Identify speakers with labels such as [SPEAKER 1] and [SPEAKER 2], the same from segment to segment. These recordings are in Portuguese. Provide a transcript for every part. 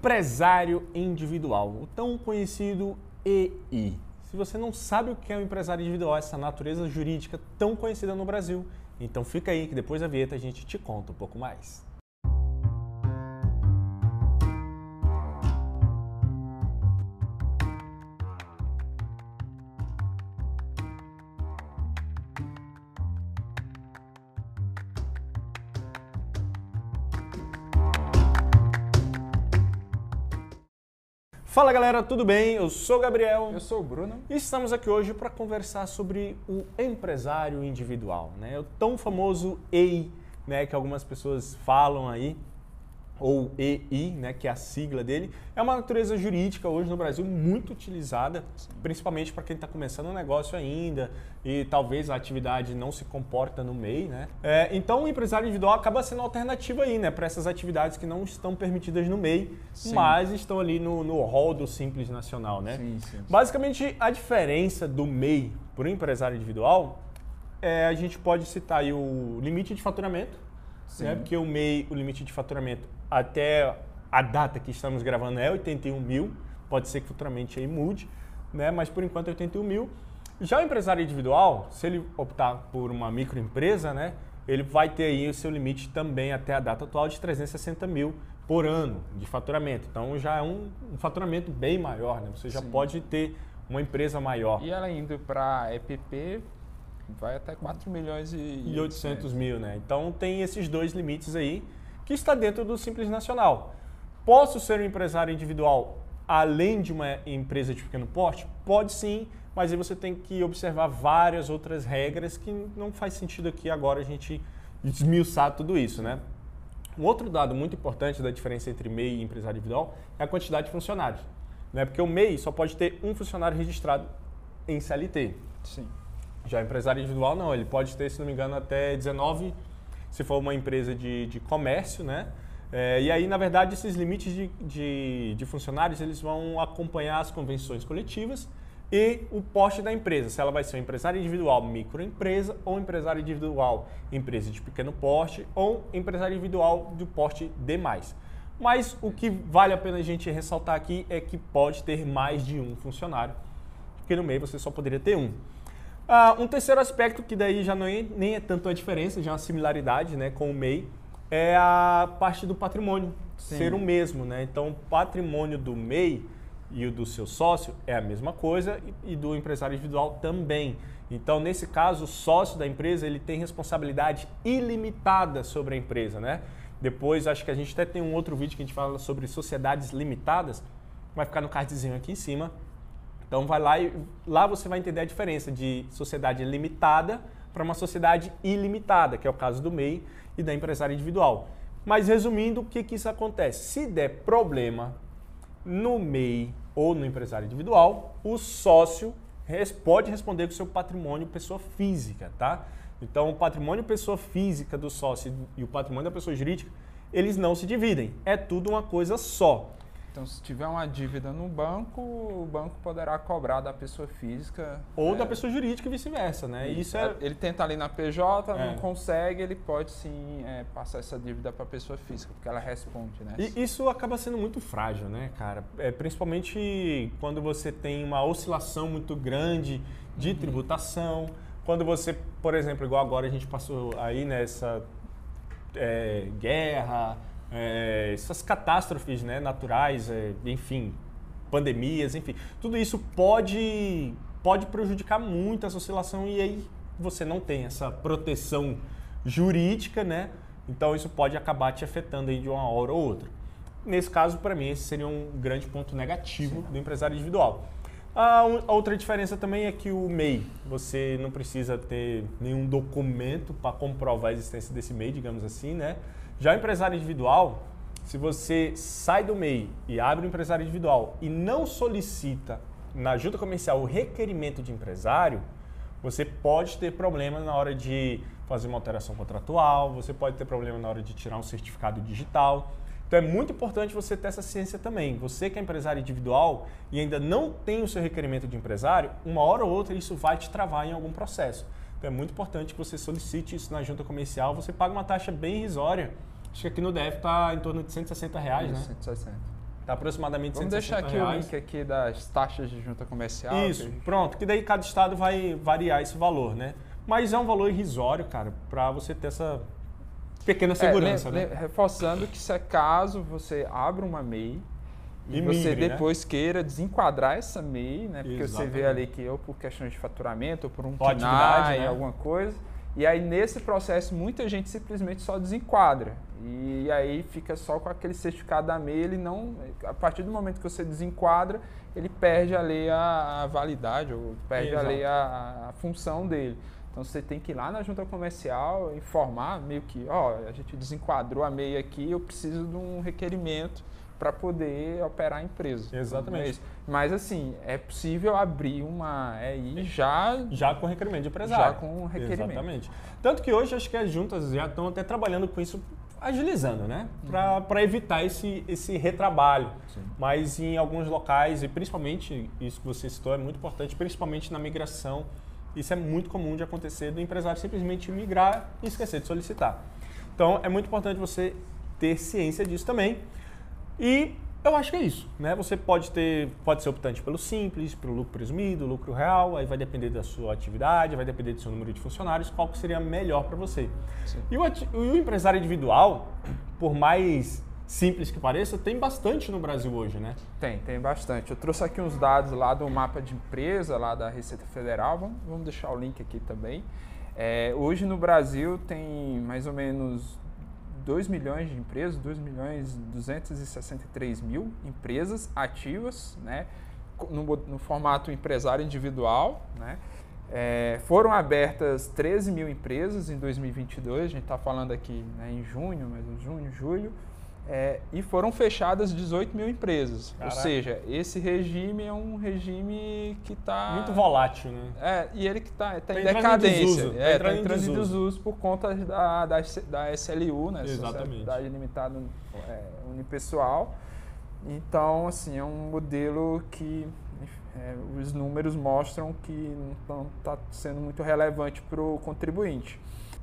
[SPEAKER 1] Empresário individual, o tão conhecido EI. Se você não sabe o que é um empresário individual, essa natureza jurídica tão conhecida no Brasil, então fica aí que depois da vinheta a gente te conta um pouco mais. Fala galera, tudo bem? Eu sou o Gabriel.
[SPEAKER 2] Eu sou o Bruno.
[SPEAKER 1] E estamos aqui hoje para conversar sobre o empresário individual, né? O tão famoso EI, né, que algumas pessoas falam aí ou EI, né, que é a sigla dele, é uma natureza jurídica hoje no Brasil muito utilizada, principalmente para quem está começando um negócio ainda e talvez a atividade não se comporta no MEI, né? É, então o empresário individual acaba sendo alternativa aí, né, para essas atividades que não estão permitidas no MEI, sim. mas estão ali no, no hall do Simples Nacional, né? Sim, sim, Basicamente a diferença do MEI para o empresário individual é, a gente pode citar o limite de faturamento, né? porque o MEI, o limite de faturamento até a data que estamos gravando é 81 mil, pode ser que futuramente aí mude, né? mas por enquanto é 81 mil. Já o empresário individual, se ele optar por uma microempresa, né, ele vai ter aí o seu limite também até a data atual de 360 mil por ano de faturamento. Então já é um, um faturamento bem maior, né? Você já Sim. pode ter uma empresa maior.
[SPEAKER 2] E ela indo para EPP vai até 4 milhões e,
[SPEAKER 1] e 800 mil, né? Então tem esses dois limites aí que está dentro do Simples Nacional. Posso ser um empresário individual além de uma empresa de pequeno porte? Pode sim, mas aí você tem que observar várias outras regras que não faz sentido aqui agora a gente desmiuçar tudo isso, né? Um outro dado muito importante da diferença entre MEI e empresário individual é a quantidade de funcionários. Né? Porque o MEI só pode ter um funcionário registrado em CLT. Sim. Já o empresário individual não, ele pode ter, se não me engano, até 19 se for uma empresa de, de comércio, né? É, e aí, na verdade, esses limites de, de, de, funcionários eles vão acompanhar as convenções coletivas e o porte da empresa, se ela vai ser um empresário individual microempresa ou empresário individual empresa de pequeno porte ou empresário individual de porte demais. Mas o que vale a pena a gente ressaltar aqui é que pode ter mais de um funcionário, porque no meio você só poderia ter um. Uh, um terceiro aspecto, que daí já não é, nem é tanto a diferença, já é uma similaridade né, com o MEI, é a parte do patrimônio Sim. ser o mesmo. Né? Então, o patrimônio do MEI e o do seu sócio é a mesma coisa e do empresário individual também. Então, nesse caso, o sócio da empresa ele tem responsabilidade ilimitada sobre a empresa. Né? Depois, acho que a gente até tem um outro vídeo que a gente fala sobre sociedades limitadas, vai ficar no cardzinho aqui em cima, então vai lá e lá você vai entender a diferença de sociedade limitada para uma sociedade ilimitada, que é o caso do MEI e da empresária individual. Mas resumindo, o que, que isso acontece? Se der problema no MEI ou no empresário individual, o sócio pode responder com seu patrimônio pessoa física, tá? Então, o patrimônio pessoa física do sócio e o patrimônio da pessoa jurídica, eles não se dividem. É tudo uma coisa só.
[SPEAKER 2] Então, se tiver uma dívida no banco, o banco poderá cobrar da pessoa física.
[SPEAKER 1] Ou é, da pessoa jurídica e vice-versa, né?
[SPEAKER 2] Isso é... Ele tenta ali na PJ, é. não consegue, ele pode sim é, passar essa dívida para a pessoa física, porque ela responde, né?
[SPEAKER 1] E isso acaba sendo muito frágil, né, cara? É, principalmente quando você tem uma oscilação muito grande de uhum. tributação. Quando você, por exemplo, igual agora a gente passou aí nessa é, guerra é, essas catástrofes né, naturais, é, enfim, pandemias, enfim, tudo isso pode, pode prejudicar muito essa oscilação e aí você não tem essa proteção jurídica, né? Então isso pode acabar te afetando aí de uma hora ou outra. Nesse caso, para mim, esse seria um grande ponto negativo Sim. do empresário individual. A outra diferença também é que o MEI, você não precisa ter nenhum documento para comprovar a existência desse MEI, digamos assim, né? Já o empresário individual, se você sai do MEI e abre um empresário individual e não solicita na junta comercial o requerimento de empresário, você pode ter problema na hora de fazer uma alteração contratual, você pode ter problema na hora de tirar um certificado digital. Então é muito importante você ter essa ciência também. Você que é empresário individual e ainda não tem o seu requerimento de empresário, uma hora ou outra isso vai te travar em algum processo. Então é muito importante que você solicite isso na junta comercial. Você paga uma taxa bem irrisória Acho que aqui no DF está em torno de 160 reais,
[SPEAKER 2] Isso, né? 160.
[SPEAKER 1] Tá aproximadamente
[SPEAKER 2] Vamos deixar aqui reais. o link aqui das taxas de junta comercial.
[SPEAKER 1] Isso, que... pronto, que daí cada estado vai variar esse valor, né? Mas é um valor irrisório, cara, para você ter essa pequena é, segurança, é, né?
[SPEAKER 2] Reforçando que se é caso você abra uma MEI e, e você migre, né? depois né? queira desenquadrar essa MEI, né? Porque Exatamente. você vê ali que ou por questões de faturamento, ou por um KNAI, né? alguma coisa. E aí nesse processo muita gente simplesmente só desenquadra. E aí fica só com aquele certificado da MEI, ele não. A partir do momento que você desenquadra, ele perde ali a, a validade, ou perde Exato. ali a, a função dele. Então você tem que ir lá na junta comercial, informar meio que, ó, a gente desenquadrou a MEI aqui, eu preciso de um requerimento para poder operar a empresa.
[SPEAKER 1] Exatamente.
[SPEAKER 2] Mas assim, é possível abrir uma EI já
[SPEAKER 1] já com requerimento de empresário.
[SPEAKER 2] Já com requerimento.
[SPEAKER 1] Exatamente. Tanto que hoje acho que as juntas já estão até trabalhando com isso agilizando, né? Para uhum. evitar esse, esse retrabalho. Sim. Mas em alguns locais, e principalmente, isso que você citou é muito importante, principalmente na migração, isso é muito comum de acontecer do empresário simplesmente migrar e esquecer de solicitar. Então é muito importante você ter ciência disso também. E eu acho que é isso, né? Você pode ter, pode ser optante pelo simples, pelo lucro presumido, lucro real, aí vai depender da sua atividade, vai depender do seu número de funcionários, qual que seria melhor para você. E o, o, empresário individual, por mais simples que pareça, tem bastante no Brasil hoje, né?
[SPEAKER 2] Tem, tem bastante. Eu trouxe aqui uns dados lá do mapa de empresa, lá da Receita Federal, vamos, vamos deixar o link aqui também. É, hoje no Brasil tem mais ou menos 2 milhões de empresas, 2 milhões 263 mil empresas ativas, né, no, no formato empresário individual, né, é, foram abertas 13 mil empresas em 2022, a gente está falando aqui né, em junho, mas em junho, julho, é, e foram fechadas 18 mil empresas. Caraca. Ou seja, esse regime é um regime que está...
[SPEAKER 1] Muito volátil, né?
[SPEAKER 2] É, e ele que está tá, tá em decadência. Está é, entrando, tá entrando em desuso por conta da, da, da SLU, né?
[SPEAKER 1] Exatamente.
[SPEAKER 2] Sociedade Limitada é, Unipessoal. Então, assim, é um modelo que é, os números mostram que não está sendo muito relevante para o contribuinte.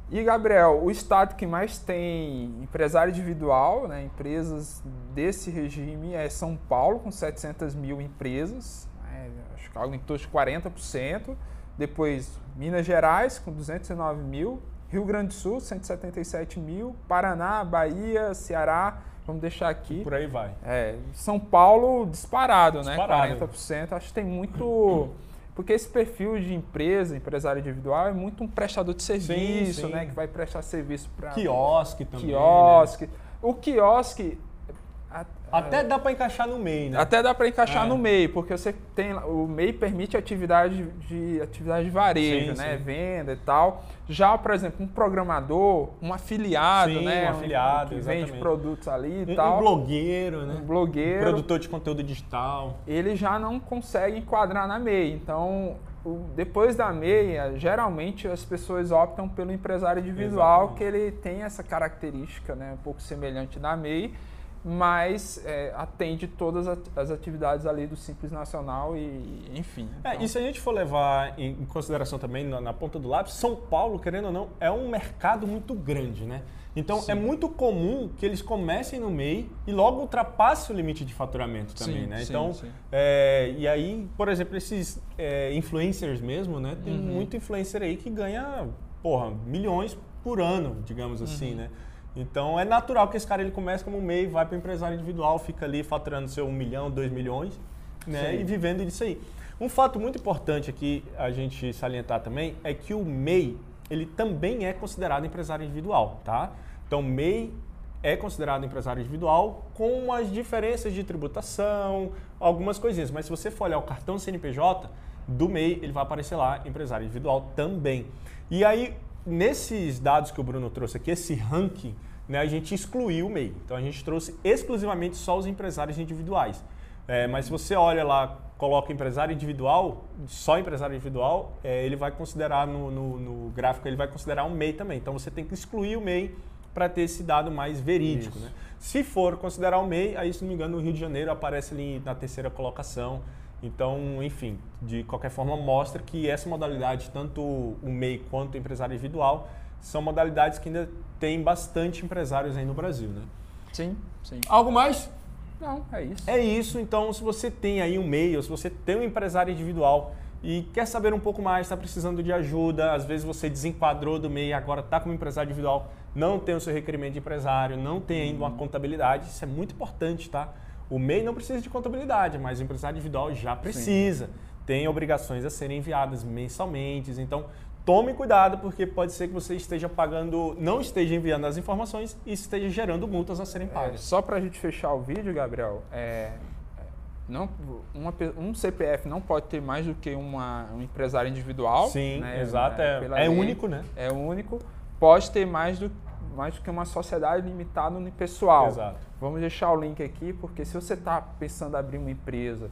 [SPEAKER 2] E, Gabriel, o estado que mais tem empresário individual, né, empresas desse regime, é São Paulo, com 700 mil empresas, né, acho que algo em torno de 40%. Depois, Minas Gerais, com 209 mil. Rio Grande do Sul, 177 mil. Paraná, Bahia, Ceará, vamos deixar aqui.
[SPEAKER 1] Por aí vai.
[SPEAKER 2] É, São Paulo, disparado,
[SPEAKER 1] disparado.
[SPEAKER 2] né? 40%. Acho que tem muito porque esse perfil de empresa, empresário individual, é muito um prestador de serviço, sim, sim. né? Que vai prestar serviço para.
[SPEAKER 1] Quiosque também.
[SPEAKER 2] Quiosque. Né? O quiosque
[SPEAKER 1] até dá para encaixar no MEI, né?
[SPEAKER 2] Até dá para encaixar é. no MEI, porque você tem o MEI permite atividade de atividade de varejo, sim, né, sim. venda e tal. Já, por exemplo, um programador, um afiliado, sim, né,
[SPEAKER 1] um afiliado,
[SPEAKER 2] que
[SPEAKER 1] exatamente.
[SPEAKER 2] vende produtos ali e
[SPEAKER 1] um,
[SPEAKER 2] tal.
[SPEAKER 1] Um blogueiro, né?
[SPEAKER 2] Um blogueiro,
[SPEAKER 1] um produtor de conteúdo digital.
[SPEAKER 2] Ele já não consegue enquadrar na MEI. Então, depois da meia, geralmente as pessoas optam pelo empresário individual, Exatamente. que ele tem essa característica, né, um pouco semelhante da MEI mas é, atende todas as atividades ali do Simples Nacional e, enfim.
[SPEAKER 1] É, então... e se a gente for levar em consideração também na, na, ponta do lápis, São Paulo, querendo ou não, é um mercado muito grande, né? Então sim. é muito comum que eles comecem no MEI e logo ultrapassem o limite de faturamento também, sim, né? Então, sim, é, e aí, por exemplo, esses é, influencers mesmo, né? Tem uhum. muito influencer aí que ganha, porra, milhões por ano, digamos assim, uhum. né? Então é natural que esse cara ele comece como MEI, vai para o empresário individual, fica ali faturando seu 1 milhão, 2 milhões, né? E vivendo disso aí. Um fato muito importante aqui a gente salientar também é que o MEI, ele também é considerado empresário individual, tá? Então MEI é considerado empresário individual com as diferenças de tributação, algumas coisinhas, mas se você for olhar o cartão CNPJ do MEI, ele vai aparecer lá empresário individual também. E aí, nesses dados que o Bruno trouxe aqui, esse ranking né, a gente excluiu o MEI. Então a gente trouxe exclusivamente só os empresários individuais. É, mas se você olha lá, coloca empresário individual, só empresário individual, é, ele vai considerar no, no, no, gráfico, ele vai considerar um MEI também. Então você tem que excluir o MEI para ter esse dado mais verídico. Né? Se for considerar o MEI, aí se não me engano, o Rio de Janeiro aparece ali na terceira colocação. Então, enfim, de qualquer forma, mostra que essa modalidade, tanto o MEI quanto o empresário individual, são modalidades que ainda tem bastante empresários aí no Brasil, né?
[SPEAKER 2] Sim, sim.
[SPEAKER 1] Algo mais?
[SPEAKER 2] Não, é isso.
[SPEAKER 1] É isso. Então, se você tem aí um meio, se você tem um empresário individual e quer saber um pouco mais, está precisando de ajuda, às vezes você desenquadrou do MEI, agora está como empresário individual, não tem o seu requerimento de empresário, não tem ainda uma contabilidade, isso é muito importante, tá? O MEI não precisa de contabilidade, mas o empresário individual já precisa. Sim. Tem obrigações a serem enviadas mensalmente, então tome cuidado porque pode ser que você esteja pagando, não esteja enviando as informações e esteja gerando multas a serem pagas. É,
[SPEAKER 2] só para a gente fechar o vídeo, Gabriel, é, não, uma, um CPF não pode ter mais do que uma, um empresário individual.
[SPEAKER 1] Sim, né, exato. É, é, é único, né?
[SPEAKER 2] É único. Pode ter mais do, mais do que uma sociedade limitada pessoal.
[SPEAKER 1] Exato.
[SPEAKER 2] Vamos deixar o link aqui, porque se você está pensando em abrir uma empresa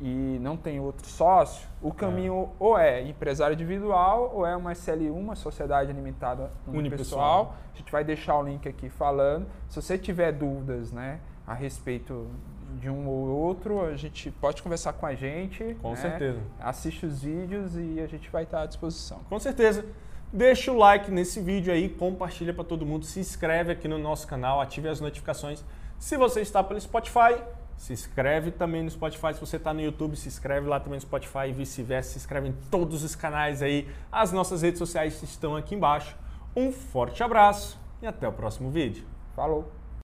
[SPEAKER 2] e não tem outro sócio, o caminho é. ou é empresário individual ou é uma SLU, uma sociedade limitada unipessoal. A gente vai deixar o link aqui falando. Se você tiver dúvidas né, a respeito de um ou outro, a gente pode conversar com a gente.
[SPEAKER 1] Com né? certeza.
[SPEAKER 2] Assiste os vídeos e a gente vai estar à disposição.
[SPEAKER 1] Com certeza. Deixa o like nesse vídeo aí, compartilha para todo mundo, se inscreve aqui no nosso canal, ative as notificações. Se você está pelo Spotify, se inscreve também no Spotify. Se você está no YouTube, se inscreve lá também no Spotify e vice-versa. Se inscreve em todos os canais aí. As nossas redes sociais estão aqui embaixo. Um forte abraço e até o próximo vídeo.
[SPEAKER 2] Falou!